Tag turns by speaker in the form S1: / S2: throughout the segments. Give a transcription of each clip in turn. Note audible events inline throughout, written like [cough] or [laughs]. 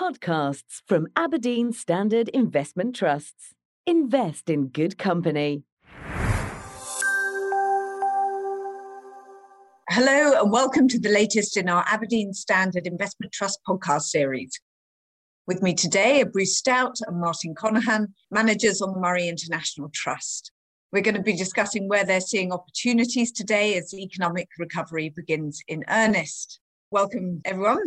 S1: Podcasts from Aberdeen Standard Investment Trusts. Invest in good company.
S2: Hello, and welcome to the latest in our Aberdeen Standard Investment Trust podcast series. With me today are Bruce Stout and Martin Connaghan, managers on the Murray International Trust. We're going to be discussing where they're seeing opportunities today as the economic recovery begins in earnest. Welcome, everyone.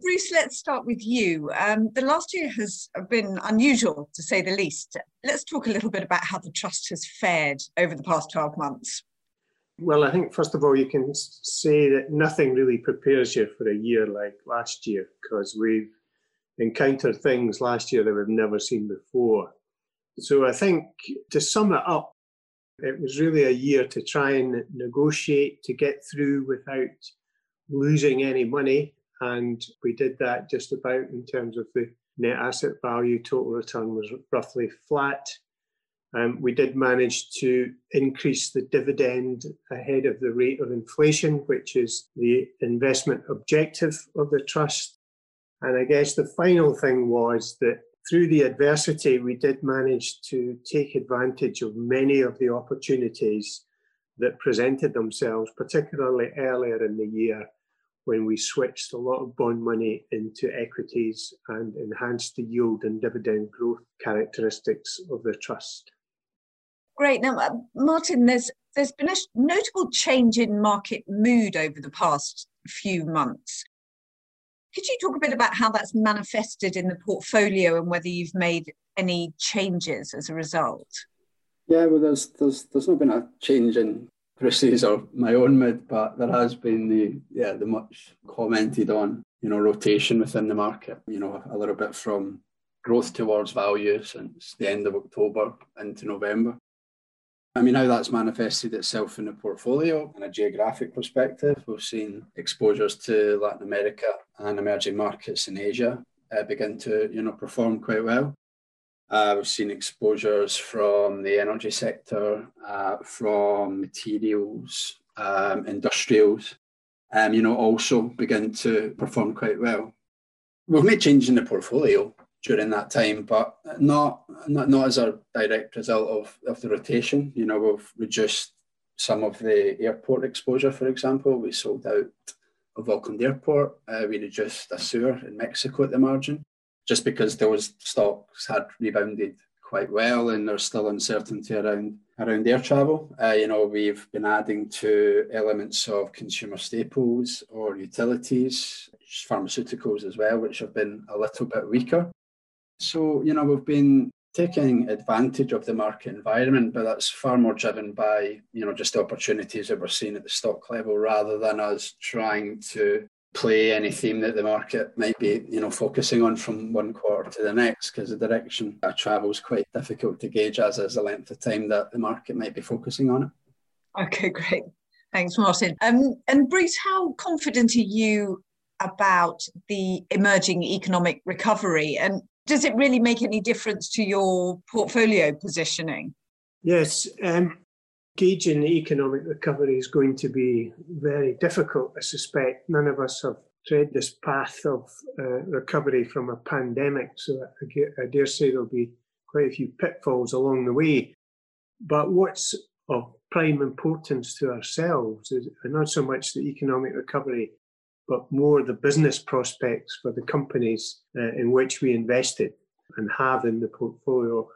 S2: Bruce, let's start with you. Um, the last year has been unusual, to say the least. Let's talk a little bit about how the Trust has fared over the past 12 months.
S3: Well, I think, first of all, you can say that nothing really prepares you for a year like last year because we've encountered things last year that we've never seen before. So I think to sum it up, it was really a year to try and negotiate to get through without losing any money and we did that just about in terms of the net asset value. Total return was roughly flat. Um, we did manage to increase the dividend ahead of the rate of inflation, which is the investment objective of the trust. And I guess the final thing was that through the adversity, we did manage to take advantage of many of the opportunities that presented themselves, particularly earlier in the year when we switched a lot of bond money into equities and enhanced the yield and dividend growth characteristics of the trust.
S2: Great. Now, uh, Martin, there's there's been a notable change in market mood over the past few months. Could you talk a bit about how that's manifested in the portfolio and whether you've made any changes as a result?
S4: Yeah, well, there's there's there's not been a change in Bruce's or my own mid, but there has been the yeah the much commented on you know rotation within the market. You know a little bit from growth towards value since the end of October into November. I mean, how that's manifested itself in the portfolio in a geographic perspective, we've seen exposures to Latin America and emerging markets in Asia uh, begin to, you know, perform quite well. Uh, we've seen exposures from the energy sector, uh, from materials, um, industrials, um, you know, also begin to perform quite well. We've made changes in the portfolio during that time, but not not, not as a direct result of, of the rotation. You know, we've reduced some of the airport exposure, for example. We sold out of Auckland Airport. Uh, we reduced ASUR in Mexico at the margin just because those stocks had rebounded quite well and there's still uncertainty around around air travel. Uh, you know, we've been adding to elements of consumer staples or utilities, pharmaceuticals as well, which have been a little bit weaker. So, you know, we've been taking advantage of the market environment, but that's far more driven by, you know, just the opportunities that we're seeing at the stock level rather than us trying to play any theme that the market might be, you know, focusing on from one quarter to the next, because the direction of travel is quite difficult to gauge, as is the length of time that the market might be focusing on it.
S2: Okay, great. Thanks, Martin. Um, and Bruce, how confident are you about the emerging economic recovery? And does it really make any difference to your portfolio positioning?
S3: Yes, um, gauging the economic recovery is going to be very difficult, I suspect. None of us have tread this path of uh, recovery from a pandemic, so I, dare say there'll be quite a few pitfalls along the way. But what's of prime importance to ourselves is not so much the economic recovery, but more the business prospects for the companies uh, in which we invested and have in the portfolio.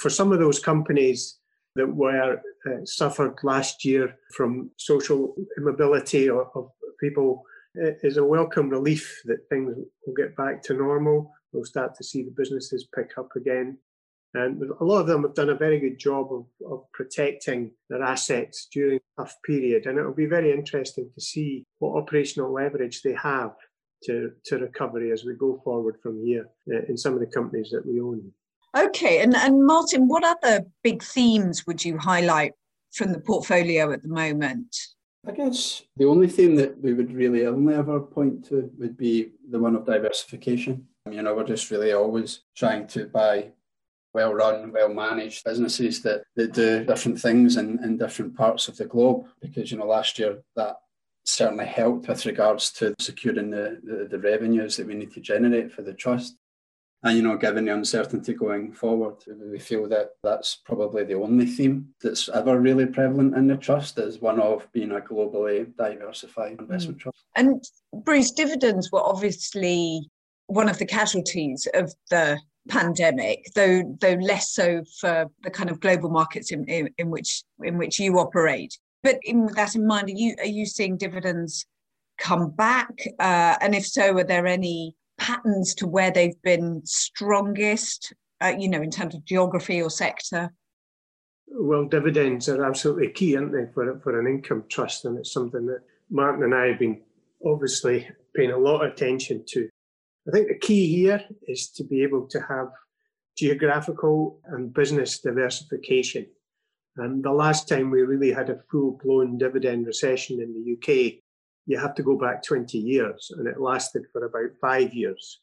S3: For some of those companies, that were uh, suffered last year from social immobility of, of people is a welcome relief that things will get back to normal. We'll start to see the businesses pick up again. And a lot of them have done a very good job of, of protecting their assets during a tough period. And it'll be very interesting to see what operational leverage they have to, to recovery as we go forward from here uh, in some of the companies that we own.
S2: Okay, and, and Martin, what other big themes would you highlight from the portfolio at the moment?
S4: I guess the only theme that we would really only ever point to would be the one of diversification. You know, we're just really always trying to buy well run, well managed businesses that, that do different things in, in different parts of the globe. Because, you know, last year that certainly helped with regards to securing the, the, the revenues that we need to generate for the trust. And, you know, given the uncertainty going forward, we feel that that's probably the only theme that's ever really prevalent in the trust is one of being a globally diversified investment mm. trust.
S2: And Bruce, dividends were obviously one of the casualties of the pandemic, though though less so for the kind of global markets in, in, in which in which you operate. But in that in mind, are you are you seeing dividends come back? Uh, and if so, are there any patterns to where they've been strongest? Uh, you know, in terms of geography or sector.
S3: Well, dividends are absolutely key, aren't they, for for an income trust, and it's something that Martin and I have been obviously paying a lot of attention to. I think the key here is to be able to have geographical and business diversification. And the last time we really had a full blown dividend recession in the UK, you have to go back 20 years, and it lasted for about five years.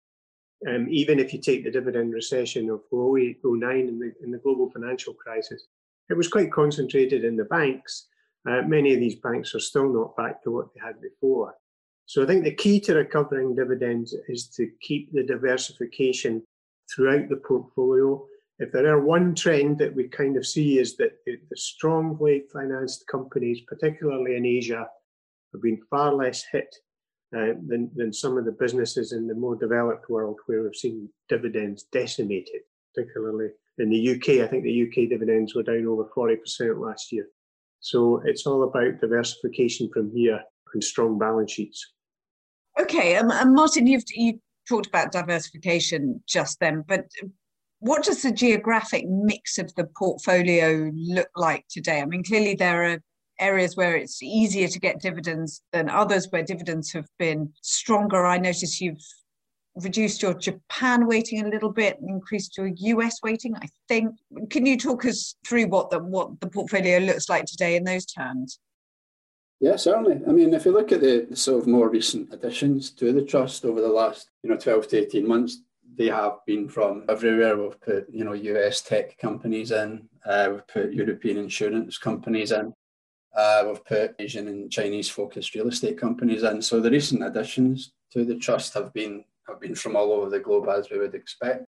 S3: Um, even if you take the dividend recession of 08, 09 in the, the global financial crisis, it was quite concentrated in the banks. Uh, many of these banks are still not back to what they had before. So I think the key to recovering dividends is to keep the diversification throughout the portfolio. If there are one trend that we kind of see is that the strongly financed companies, particularly in Asia, have been far less hit uh, than, than some of the businesses in the more developed world where we've seen dividends decimated, particularly in the UK. I think the UK dividends were down over 40% last year. So it's all about diversification from here and strong balance sheets.
S2: Okay, um, and Martin, you've you talked about diversification just then, but what does the geographic mix of the portfolio look like today? I mean, clearly there are areas where it's easier to get dividends than others where dividends have been stronger. I notice you've reduced your Japan weighting a little bit, and increased your US weighting, I think. Can you talk us through what the what the portfolio looks like today in those terms?
S4: Yeah, certainly. I mean, if you look at the, the sort of more recent additions to the trust over the last, you know, 12 to 18 months, they have been from everywhere. We've put, you know, US tech companies in, uh, we've put European insurance companies in, uh, we've put Asian and Chinese focused real estate companies in. So the recent additions to the trust have been have been from all over the globe as we would expect.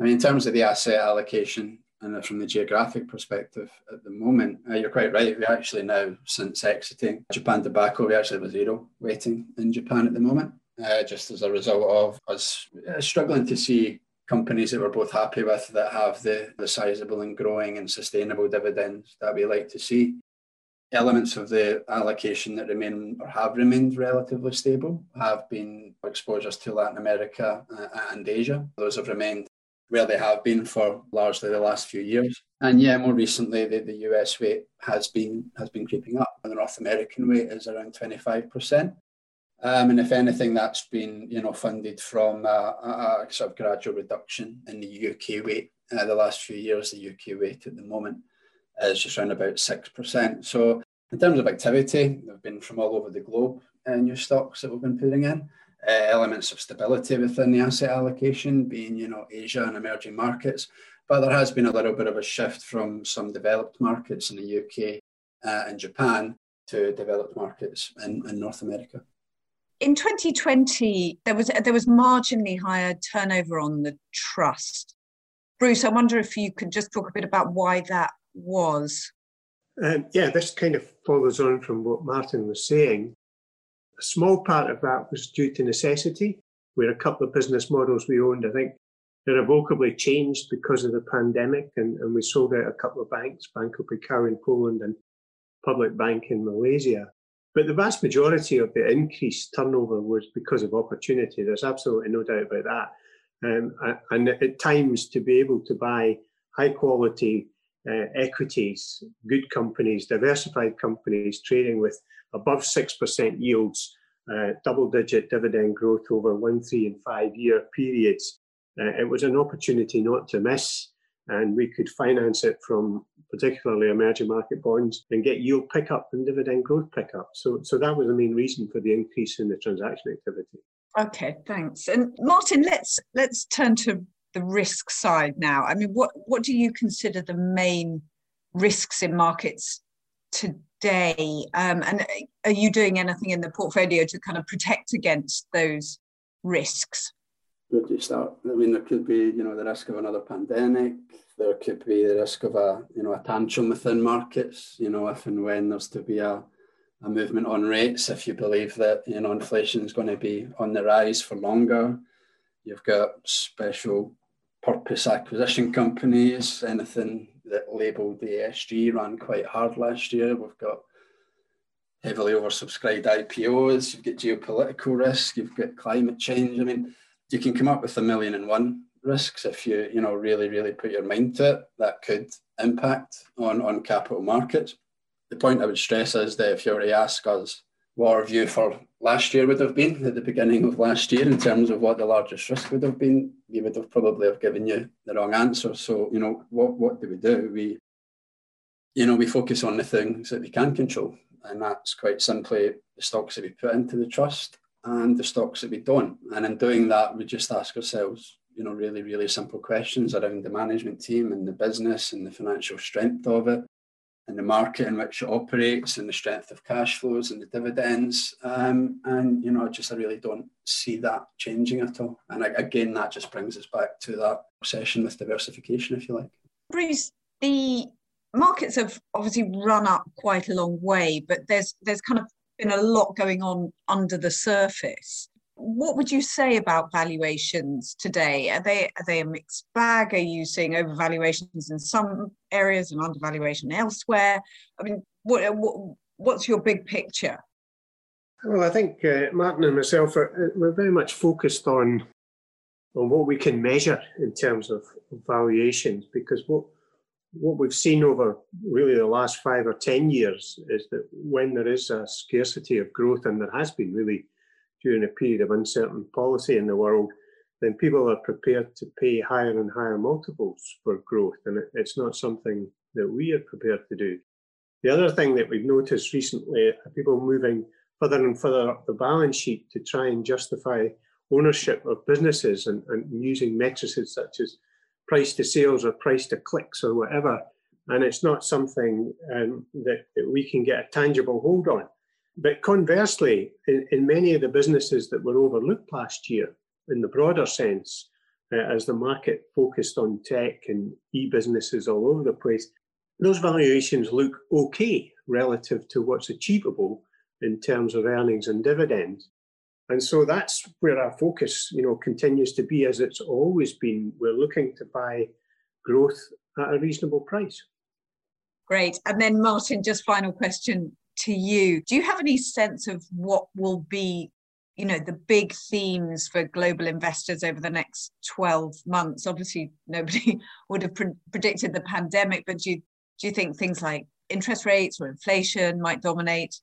S4: I mean, in terms of the asset allocation, and from the geographic perspective at the moment, uh, you're quite right. We actually now, since exiting Japan Tobacco, we actually have a zero weighting in Japan at the moment, uh, just as a result of us uh, struggling to see companies that we're both happy with that have the, the sizable and growing and sustainable dividends that we like to see. Elements of the allocation that remain or have remained relatively stable have been exposures to Latin America uh, and Asia. Those have remained where they have been for largely the last few years. And yeah, more recently, the, the US weight has been has been creeping up, and the North American weight is around 25%. Um, and if anything, that's been you know funded from a, a, sort of gradual reduction in the UK weight. Uh, the last few years, the UK weight at the moment is just around about six percent. So in terms of activity, they've been from all over the globe uh, new stocks that we've been putting in uh, elements of stability within the asset allocation, being you know Asia and emerging markets. But there has been a little bit of a shift from some developed markets in the UK uh, and Japan to developed markets in, in North America.
S2: In 2020, there was there was marginally higher turnover on the trust. Bruce, I wonder if you could just talk a bit about why that was.
S3: Um, yeah, this kind of follows on from what Martin was saying. A small part of that was due to necessity, where a couple of business models we owned, I think, irrevocably changed because of the pandemic, and, and we sold out a couple of banks, Banco Pekao in Poland and Public Bank in Malaysia. But the vast majority of the increased turnover was because of opportunity. There's absolutely no doubt about that. Um, and at times, to be able to buy high quality uh, equities, good companies, diversified companies trading with above 6% yields, uh, double digit dividend growth over one, three, and five year periods. Uh, it was an opportunity not to miss, and we could finance it from particularly emerging market bonds and get yield pickup and dividend growth pickup. So, so that was the main reason for the increase in the transaction activity.
S2: Okay, thanks. And Martin, let's let's turn to the risk side now. I mean, what what do you consider the main risks in markets today? Um, and are you doing anything in the portfolio to kind of protect against those risks?
S4: Start? I mean, there could be, you know, the risk of another pandemic. There could be the risk of a, you know, a tantrum within markets. You know, if and when there's to be a, a movement on rates, if you believe that, you know, inflation is going to be on the rise for longer. You've got special purpose acquisition companies, anything that labelled the ESG ran quite hard last year. We've got heavily oversubscribed IPOs, you've got geopolitical risk, you've got climate change. I mean, you can come up with a million and one risks if you, you know, really, really put your mind to it that could impact on, on capital markets. The point I would stress is that if you were to ask us what our view for last year would have been at the beginning of last year in terms of what the largest risk would have been, we would have probably have given you the wrong answer. So, you know, what, what do we do? We, you know, we focus on the things that we can control. And that's quite simply the stocks that we put into the trust and the stocks that we don't. And in doing that, we just ask ourselves, you know, really, really simple questions around the management team and the business and the financial strength of it and the market in which it operates and the strength of cash flows and the dividends. Um, and, you know, I just I really don't see that changing at all. And again, that just brings us back to that obsession with diversification, if you like.
S2: Bruce, the markets have obviously run up quite a long way, but there's there's kind of been a lot going on under the surface what would you say about valuations today? Are they are they a mixed bag? Are you seeing overvaluations in some areas and undervaluation elsewhere? I mean, what, what what's your big picture?
S3: Well, I think uh, Martin and myself are uh, we're very much focused on on what we can measure in terms of valuations because what what we've seen over really the last five or ten years is that when there is a scarcity of growth and there has been really during a period of uncertain policy in the world, then people are prepared to pay higher and higher multiples for growth. And it's not something that we are prepared to do. The other thing that we've noticed recently are people moving further and further up the balance sheet to try and justify ownership of businesses and, and using metrics such as price to sales or price to clicks or whatever. And it's not something um, that, that we can get a tangible hold on. But conversely, in, in many of the businesses that were overlooked last year, in the broader sense, uh, as the market focused on tech and e businesses all over the place, those valuations look okay relative to what's achievable in terms of earnings and dividends. And so that's where our focus, you know, continues to be as it's always been. We're looking to buy growth at a reasonable price.
S2: Great. And then Martin, just final question to you. Do you have any sense of what will be, you know, the big themes for global investors over the next 12 months? Obviously, nobody [laughs] would have pre- predicted the pandemic, but do you, do you think things like interest rates or inflation might dominate?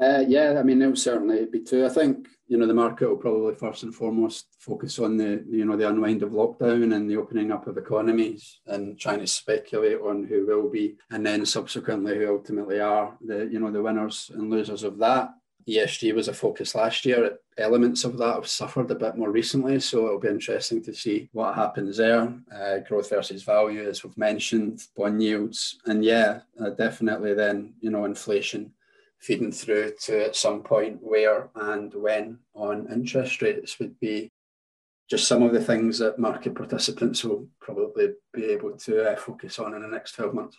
S4: Uh, yeah, I mean, it will certainly be too. I think you know the market will probably first and foremost focus on the you know the unwind of lockdown and the opening up of economies and trying to speculate on who will be, and then subsequently who ultimately are the you know the winners and losers of that. ESG was a focus last year. Elements of that have suffered a bit more recently, so it'll be interesting to see what happens there. Uh, growth versus value, as we've mentioned, bond yields, and yeah, uh, definitely then you know inflation feeding through to at some point where and when on interest rates would be just some of the things that market participants will probably be able to uh, focus on in the next 12 months.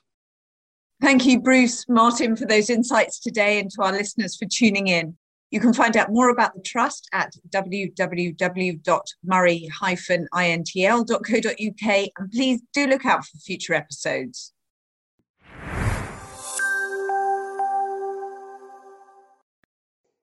S2: Thank you, Bruce Martin, for those insights today and to our listeners for tuning in. You can find out more about the Trust at www.murray-intl.co.uk and please do look out for future episodes.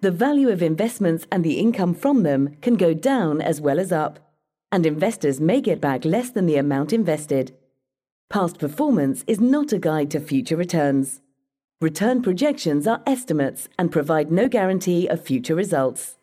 S1: The value of investments and the income from them can go down as well as up, and investors may get back less than the amount invested. Past performance is not a guide to future returns. Return projections are estimates and provide no guarantee of future results.